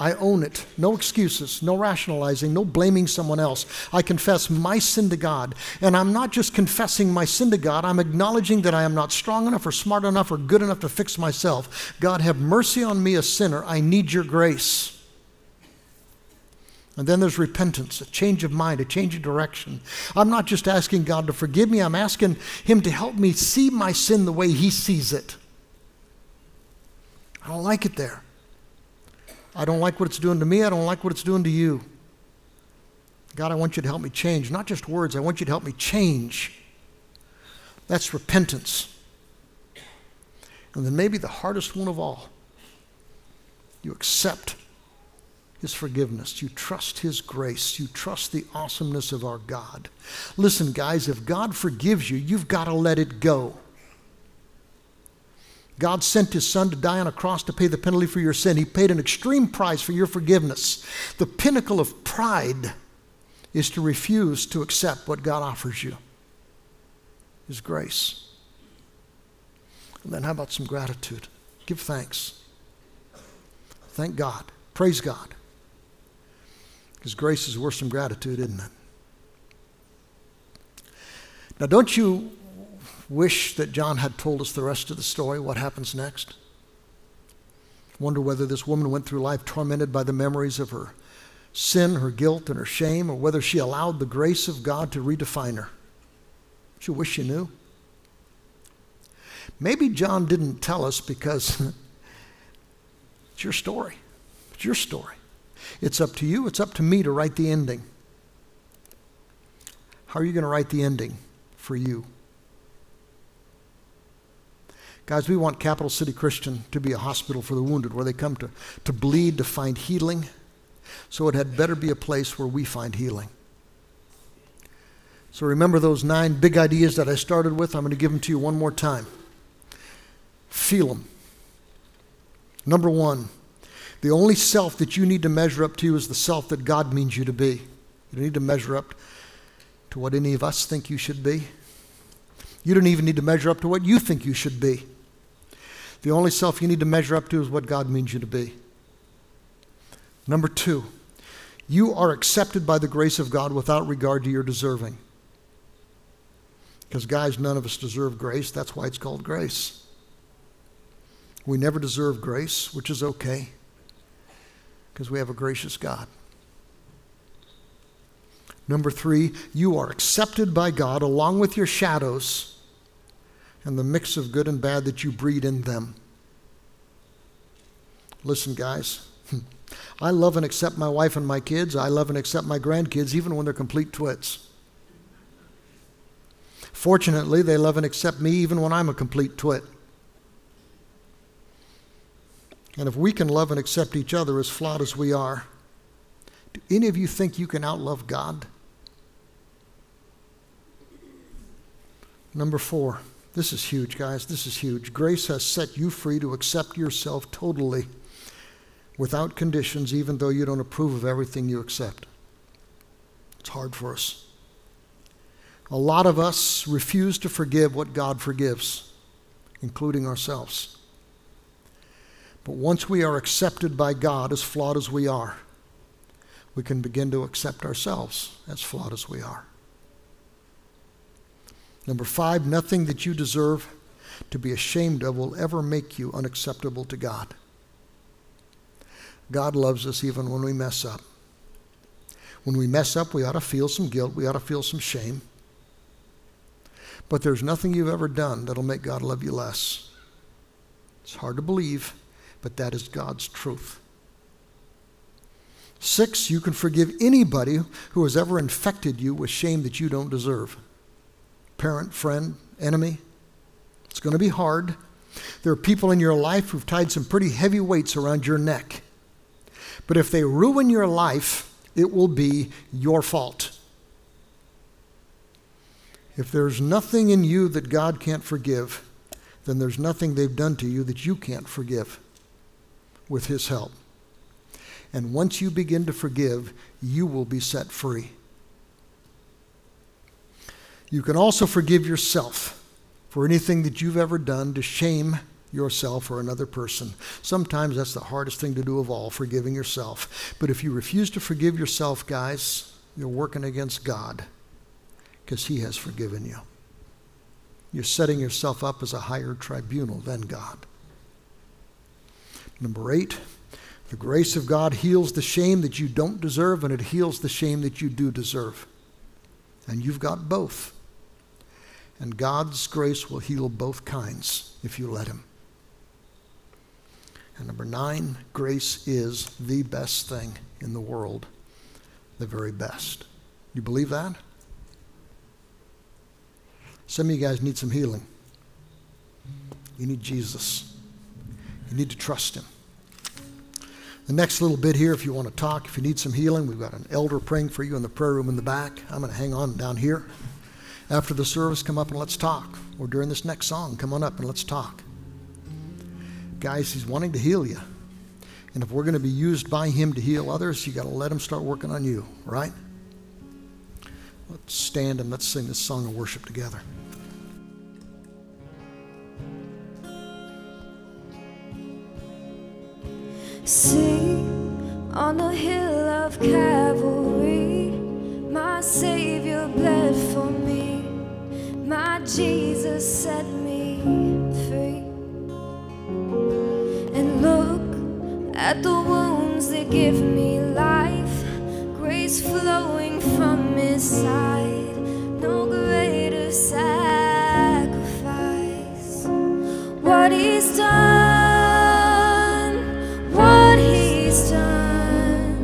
I own it. No excuses, no rationalizing, no blaming someone else. I confess my sin to God. And I'm not just confessing my sin to God, I'm acknowledging that I am not strong enough or smart enough or good enough to fix myself. God, have mercy on me, a sinner. I need your grace. And then there's repentance, a change of mind, a change of direction. I'm not just asking God to forgive me, I'm asking Him to help me see my sin the way He sees it. I don't like it there. I don't like what it's doing to me. I don't like what it's doing to you. God, I want you to help me change. Not just words, I want you to help me change. That's repentance. And then maybe the hardest one of all you accept His forgiveness. You trust His grace. You trust the awesomeness of our God. Listen, guys, if God forgives you, you've got to let it go. God sent his son to die on a cross to pay the penalty for your sin. He paid an extreme price for your forgiveness. The pinnacle of pride is to refuse to accept what God offers you His grace. And then, how about some gratitude? Give thanks. Thank God. Praise God. Because grace is worth some gratitude, isn't it? Now, don't you wish that John had told us the rest of the story, what happens next. Wonder whether this woman went through life tormented by the memories of her sin, her guilt, and her shame, or whether she allowed the grace of God to redefine her. You wish you knew? Maybe John didn't tell us because it's your story. It's your story. It's up to you, it's up to me to write the ending. How are you going to write the ending for you? Guys, we want Capital City Christian to be a hospital for the wounded where they come to, to bleed, to find healing. So it had better be a place where we find healing. So remember those nine big ideas that I started with? I'm going to give them to you one more time. Feel them. Number one, the only self that you need to measure up to is the self that God means you to be. You don't need to measure up to what any of us think you should be. You don't even need to measure up to what you think you should be. The only self you need to measure up to is what God means you to be. Number two, you are accepted by the grace of God without regard to your deserving. Because, guys, none of us deserve grace. That's why it's called grace. We never deserve grace, which is okay, because we have a gracious God. Number three, you are accepted by God along with your shadows and the mix of good and bad that you breed in them. Listen, guys, I love and accept my wife and my kids. I love and accept my grandkids, even when they're complete twits. Fortunately, they love and accept me even when I'm a complete twit. And if we can love and accept each other as flawed as we are, do any of you think you can outlove God? Number four. This is huge, guys. This is huge. Grace has set you free to accept yourself totally without conditions, even though you don't approve of everything you accept. It's hard for us. A lot of us refuse to forgive what God forgives, including ourselves. But once we are accepted by God, as flawed as we are, we can begin to accept ourselves as flawed as we are. Number five, nothing that you deserve to be ashamed of will ever make you unacceptable to God. God loves us even when we mess up. When we mess up, we ought to feel some guilt, we ought to feel some shame. But there's nothing you've ever done that'll make God love you less. It's hard to believe, but that is God's truth. Six, you can forgive anybody who has ever infected you with shame that you don't deserve. Parent, friend, enemy. It's going to be hard. There are people in your life who've tied some pretty heavy weights around your neck. But if they ruin your life, it will be your fault. If there's nothing in you that God can't forgive, then there's nothing they've done to you that you can't forgive with His help. And once you begin to forgive, you will be set free. You can also forgive yourself for anything that you've ever done to shame yourself or another person. Sometimes that's the hardest thing to do of all, forgiving yourself. But if you refuse to forgive yourself, guys, you're working against God because He has forgiven you. You're setting yourself up as a higher tribunal than God. Number eight, the grace of God heals the shame that you don't deserve, and it heals the shame that you do deserve. And you've got both. And God's grace will heal both kinds if you let Him. And number nine, grace is the best thing in the world, the very best. You believe that? Some of you guys need some healing. You need Jesus. You need to trust Him. The next little bit here, if you want to talk, if you need some healing, we've got an elder praying for you in the prayer room in the back. I'm going to hang on down here. After the service, come up and let's talk. Or during this next song, come on up and let's talk. Guys, He's wanting to heal you. And if we're going to be used by Him to heal others, you got to let Him start working on you, right? Let's stand and let's sing this song of worship together. See on the hill of Calvary, my Savior bled for me, my Jesus set me free. And look at the wounds that give me life, grace flowing from His side, no greater sacrifice. What He's done what he's done.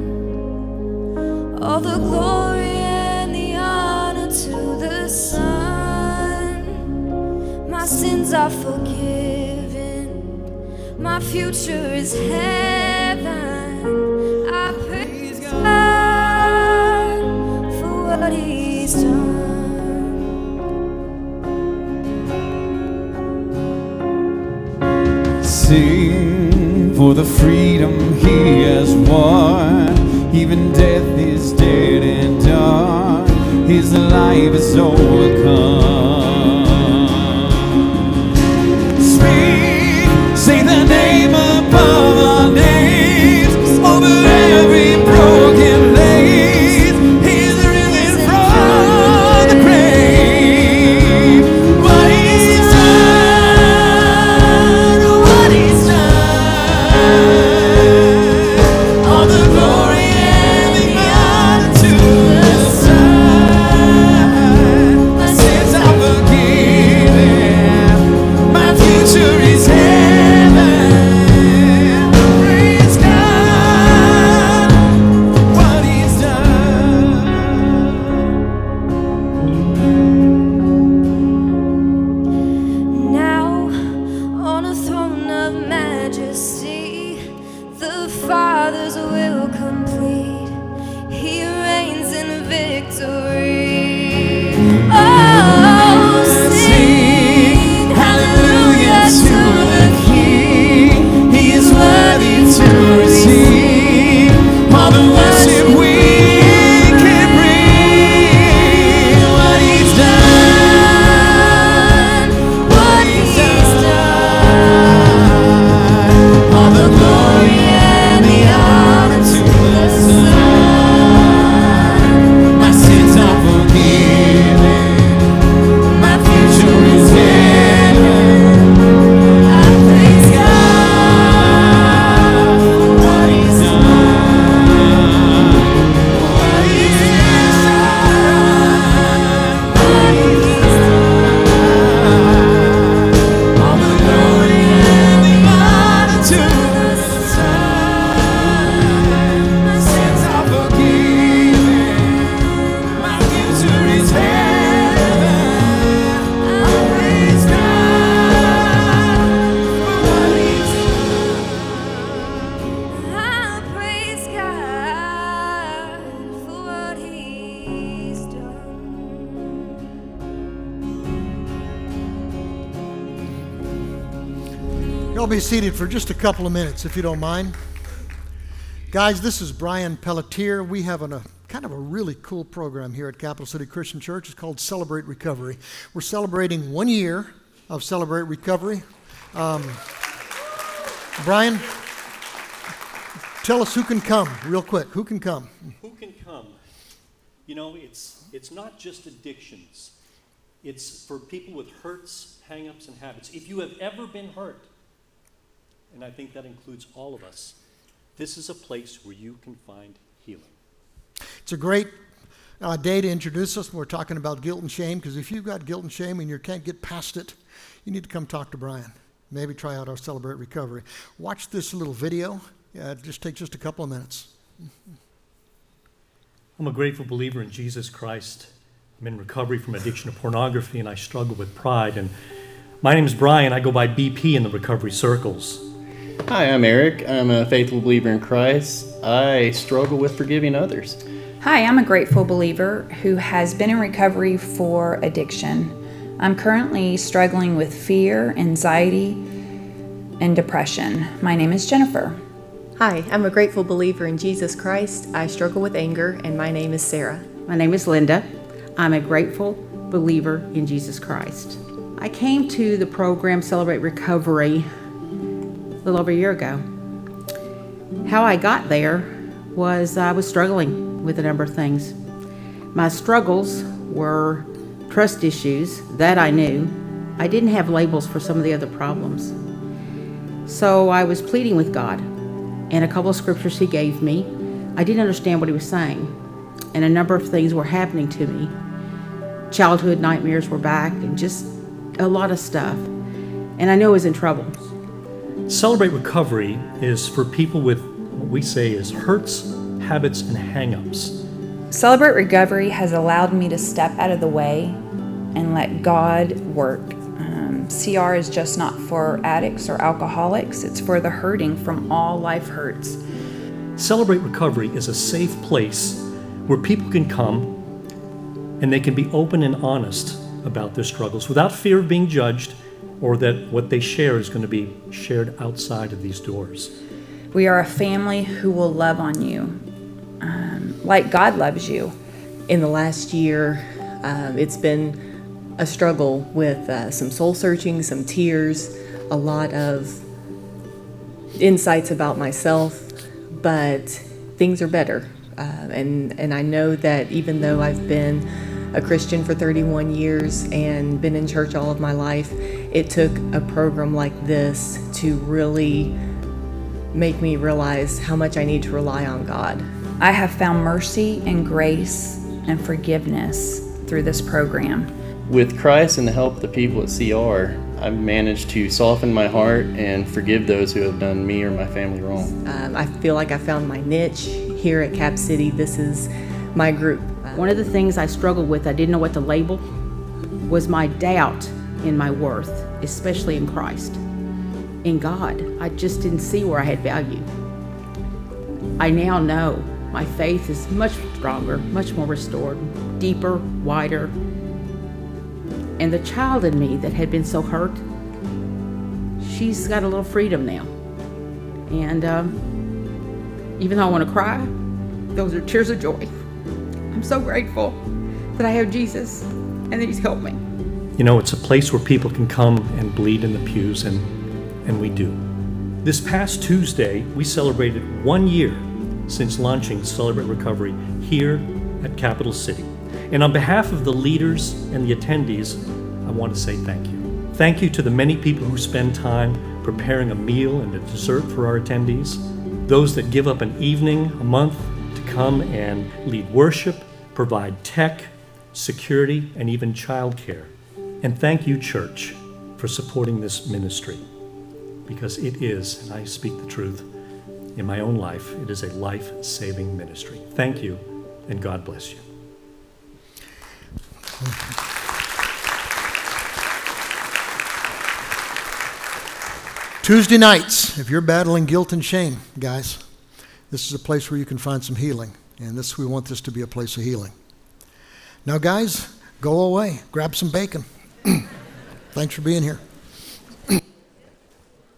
All the glory My sins are forgiven. My future is heaven. I praise God for what he's done. Sing for the freedom he has won. Even death is dead and done. His life is overcome. Say the name above all names, over every broken seated for just a couple of minutes, if you don't mind. Guys, this is Brian Pelletier. We have an, a kind of a really cool program here at Capital City Christian Church. It's called Celebrate Recovery. We're celebrating one year of Celebrate Recovery. Um, Brian, tell us who can come, real quick. Who can come? Who can come? You know, it's, it's not just addictions. It's for people with hurts, hang-ups, and habits. If you have ever been hurt, and I think that includes all of us, this is a place where you can find healing. It's a great uh, day to introduce us. We're talking about guilt and shame because if you've got guilt and shame and you can't get past it, you need to come talk to Brian. Maybe try out our Celebrate Recovery. Watch this little video. Yeah, it just takes just a couple of minutes. I'm a grateful believer in Jesus Christ. I'm in recovery from addiction to pornography and I struggle with pride. And my name is Brian. I go by BP in the recovery circles. Hi, I'm Eric. I'm a faithful believer in Christ. I struggle with forgiving others. Hi, I'm a grateful believer who has been in recovery for addiction. I'm currently struggling with fear, anxiety, and depression. My name is Jennifer. Hi, I'm a grateful believer in Jesus Christ. I struggle with anger, and my name is Sarah. My name is Linda. I'm a grateful believer in Jesus Christ. I came to the program Celebrate Recovery a little over a year ago. How I got there was I was struggling with a number of things. My struggles were trust issues, that I knew. I didn't have labels for some of the other problems. So I was pleading with God, and a couple of scriptures He gave me. I didn't understand what He was saying, and a number of things were happening to me. Childhood nightmares were back, and just a lot of stuff. And I knew I was in trouble. Celebrate Recovery is for people with what we say is hurts, habits, and hangups. Celebrate Recovery has allowed me to step out of the way and let God work. Um, CR is just not for addicts or alcoholics, it's for the hurting from all life hurts. Celebrate Recovery is a safe place where people can come and they can be open and honest about their struggles without fear of being judged or that what they share is going to be shared outside of these doors. We are a family who will love on you um, like God loves you. In the last year, um, it's been a struggle with uh, some soul searching, some tears, a lot of insights about myself, but things are better. Uh, and, and I know that even though I've been a Christian for 31 years and been in church all of my life, it took a program like this to really make me realize how much I need to rely on God. I have found mercy and grace and forgiveness through this program. With Christ and the help of the people at CR, I've managed to soften my heart and forgive those who have done me or my family wrong. Um, I feel like I found my niche here at Cap City. This is my group. One of the things I struggled with, I didn't know what to label, was my doubt in my worth, especially in Christ. In God, I just didn't see where I had value. I now know my faith is much stronger, much more restored, deeper, wider. And the child in me that had been so hurt, she's got a little freedom now. And um, even though I want to cry, those are tears of joy. I'm so grateful that I have Jesus and that He's helped me. You know, it's a place where people can come and bleed in the pews, and, and we do. This past Tuesday, we celebrated one year since launching Celebrate Recovery here at Capital City. And on behalf of the leaders and the attendees, I want to say thank you. Thank you to the many people who spend time preparing a meal and a dessert for our attendees, those that give up an evening a month to come and lead worship, provide tech, security, and even childcare. And thank you, church, for supporting this ministry because it is, and I speak the truth, in my own life, it is a life saving ministry. Thank you, and God bless you. Tuesday nights, if you're battling guilt and shame, guys, this is a place where you can find some healing. And this we want this to be a place of healing. Now, guys, go away, grab some bacon. Thanks for being here.